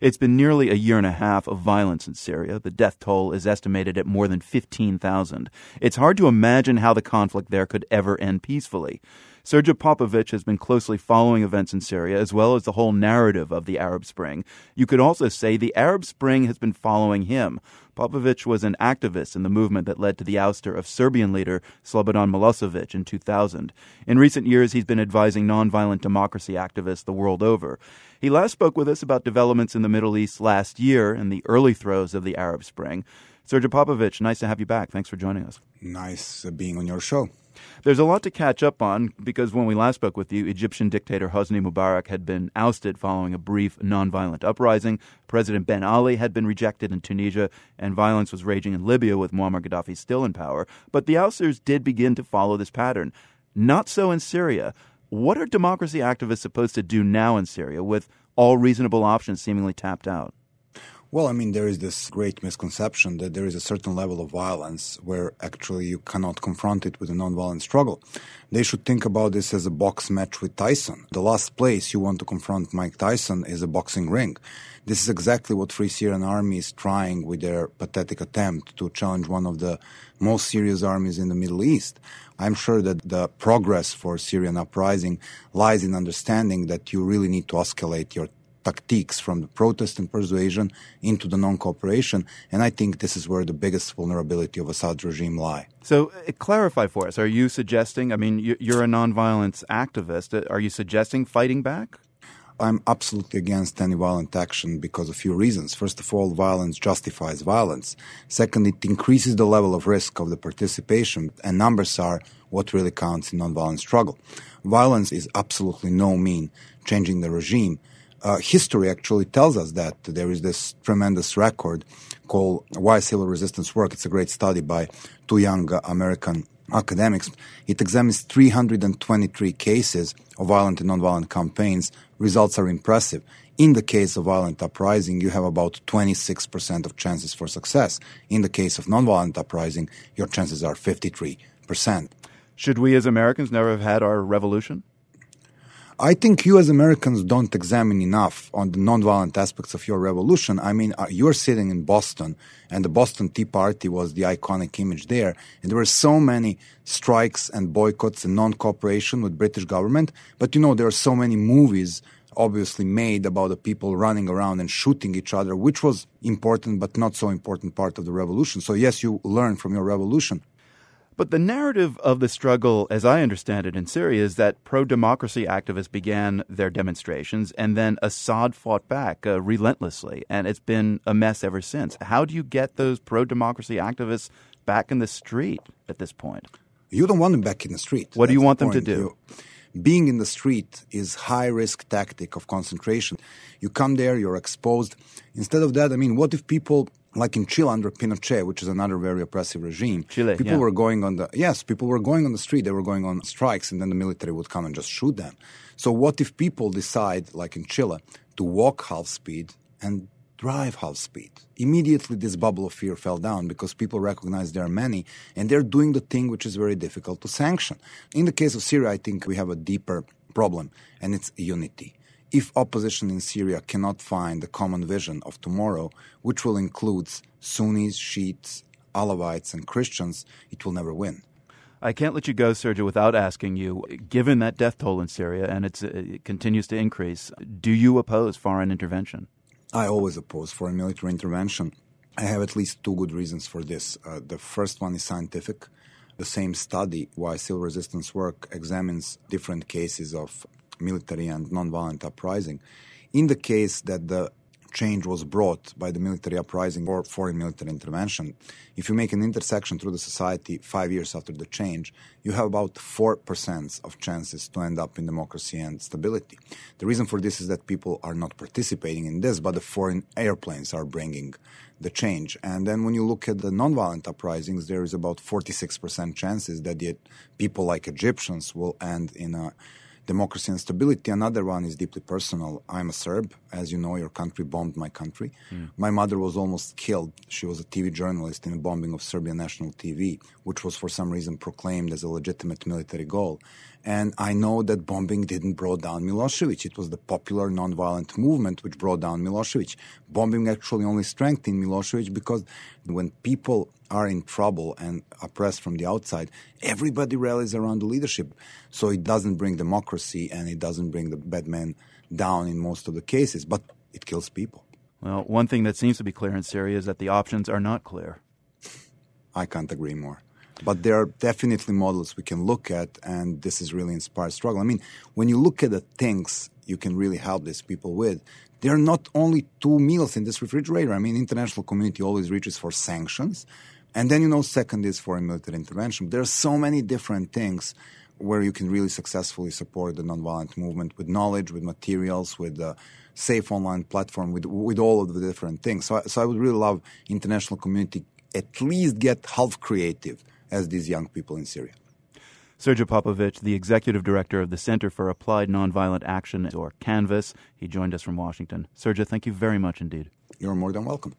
It's been nearly a year and a half of violence in Syria. The death toll is estimated at more than 15,000. It's hard to imagine how the conflict there could ever end peacefully. Srdja Popovic has been closely following events in Syria as well as the whole narrative of the Arab Spring. You could also say the Arab Spring has been following him. Popovic was an activist in the movement that led to the ouster of Serbian leader Slobodan Milosevic in 2000. In recent years, he's been advising nonviolent democracy activists the world over. He last spoke with us about developments in the Middle East last year in the early throes of the Arab Spring. Srdja Popovic, nice to have you back. Thanks for joining us. Nice uh, being on your show. There's a lot to catch up on because when we last spoke with you, Egyptian dictator Hosni Mubarak had been ousted following a brief nonviolent uprising. President Ben Ali had been rejected in Tunisia, and violence was raging in Libya with Muammar Gaddafi still in power. But the ousters did begin to follow this pattern. Not so in Syria. What are democracy activists supposed to do now in Syria with all reasonable options seemingly tapped out? Well, I mean, there is this great misconception that there is a certain level of violence where actually you cannot confront it with a nonviolent struggle. They should think about this as a box match with Tyson. The last place you want to confront Mike Tyson is a boxing ring. This is exactly what Free Syrian Army is trying with their pathetic attempt to challenge one of the most serious armies in the Middle East. I'm sure that the progress for Syrian uprising lies in understanding that you really need to escalate your tactics from the protest and persuasion into the non-cooperation. And I think this is where the biggest vulnerability of Assad's regime lie. So uh, clarify for us. Are you suggesting, I mean, you're a nonviolence activist. Uh, are you suggesting fighting back? I'm absolutely against any violent action because of a few reasons. First of all, violence justifies violence. Second, it increases the level of risk of the participation, and numbers are what really counts in nonviolent struggle. Violence is absolutely no mean changing the regime uh, history actually tells us that there is this tremendous record called Why Civil Resistance Work. It's a great study by two young American academics. It examines 323 cases of violent and nonviolent campaigns. Results are impressive. In the case of violent uprising, you have about 26% of chances for success. In the case of nonviolent uprising, your chances are 53%. Should we as Americans never have had our revolution? I think you as Americans don't examine enough on the nonviolent aspects of your revolution. I mean, uh, you're sitting in Boston, and the Boston Tea Party was the iconic image there, and there were so many strikes and boycotts and non-cooperation with British government. But you know, there are so many movies obviously made about the people running around and shooting each other, which was important but not so important part of the revolution. So yes, you learn from your revolution. But the narrative of the struggle, as I understand it in Syria, is that pro democracy activists began their demonstrations and then Assad fought back uh, relentlessly. And it's been a mess ever since. How do you get those pro democracy activists back in the street at this point? You don't want them back in the street. What That's do you want the them to do? You, being in the street is high risk tactic of concentration. You come there, you're exposed. Instead of that, I mean, what if people like in Chile under Pinochet, which is another very oppressive regime, Chile, people yeah. were going on the yes, people were going on the street, they were going on strikes, and then the military would come and just shoot them. So what if people decide, like in Chile, to walk half speed and drive half speed? Immediately, this bubble of fear fell down because people recognize there are many, and they're doing the thing which is very difficult to sanction. In the case of Syria, I think we have a deeper problem, and it's unity if opposition in Syria cannot find a common vision of tomorrow, which will include Sunnis, Shiites, Alawites, and Christians, it will never win. I can't let you go, Srdja, without asking you, given that death toll in Syria and it continues to increase, do you oppose foreign intervention? I always oppose foreign military intervention. I have at least two good reasons for this. Uh, the first one is scientific. The same study, Why Civil Resistance Work, examines different cases of military and nonviolent uprising. In the case that the change was brought by the military uprising or foreign military intervention, if you make an intersection through the society five years after the change, you have about 4% of chances to end up in democracy and stability. The reason for this is that people are not participating in this, but the foreign airplanes are bringing the change. And then when you look at the nonviolent uprisings, there is about 46% chances that the people like Egyptians will end in a democracy and stability. Another one is deeply personal. I'm a Serb. As you know, your country bombed my country. Mm. My mother was almost killed. She was a TV journalist in a bombing of Serbian national TV, which was for some reason proclaimed as a legitimate military goal. And I know that bombing didn't brought down Milosevic. It was the popular nonviolent movement which brought down Milosevic. Bombing actually only strengthened Milosevic because when people are in trouble and oppressed from the outside, everybody rallies around the leadership. So it doesn't bring democracy and it doesn't bring the bad men down in most of the cases, but it kills people. Well, one thing that seems to be clear in Syria is that the options are not clear. I can't agree more. But there are definitely models we can look at, and this is really inspired struggle. I mean, when you look at the things you can really help these people with, there are not only two meals in this refrigerator. I mean, international community always reaches for sanctions, and then you know, second is foreign military intervention. There are so many different things where you can really successfully support the nonviolent movement with knowledge, with materials, with a safe online platform, with with all of the different things. So, so I would really love international community at least get half creative as these young people in Syria. Srdja Popovic, the executive director of the Center for Applied Nonviolent Action, or CANVAS, he joined us from Washington. Srdja, thank you very much indeed. You're more than welcome.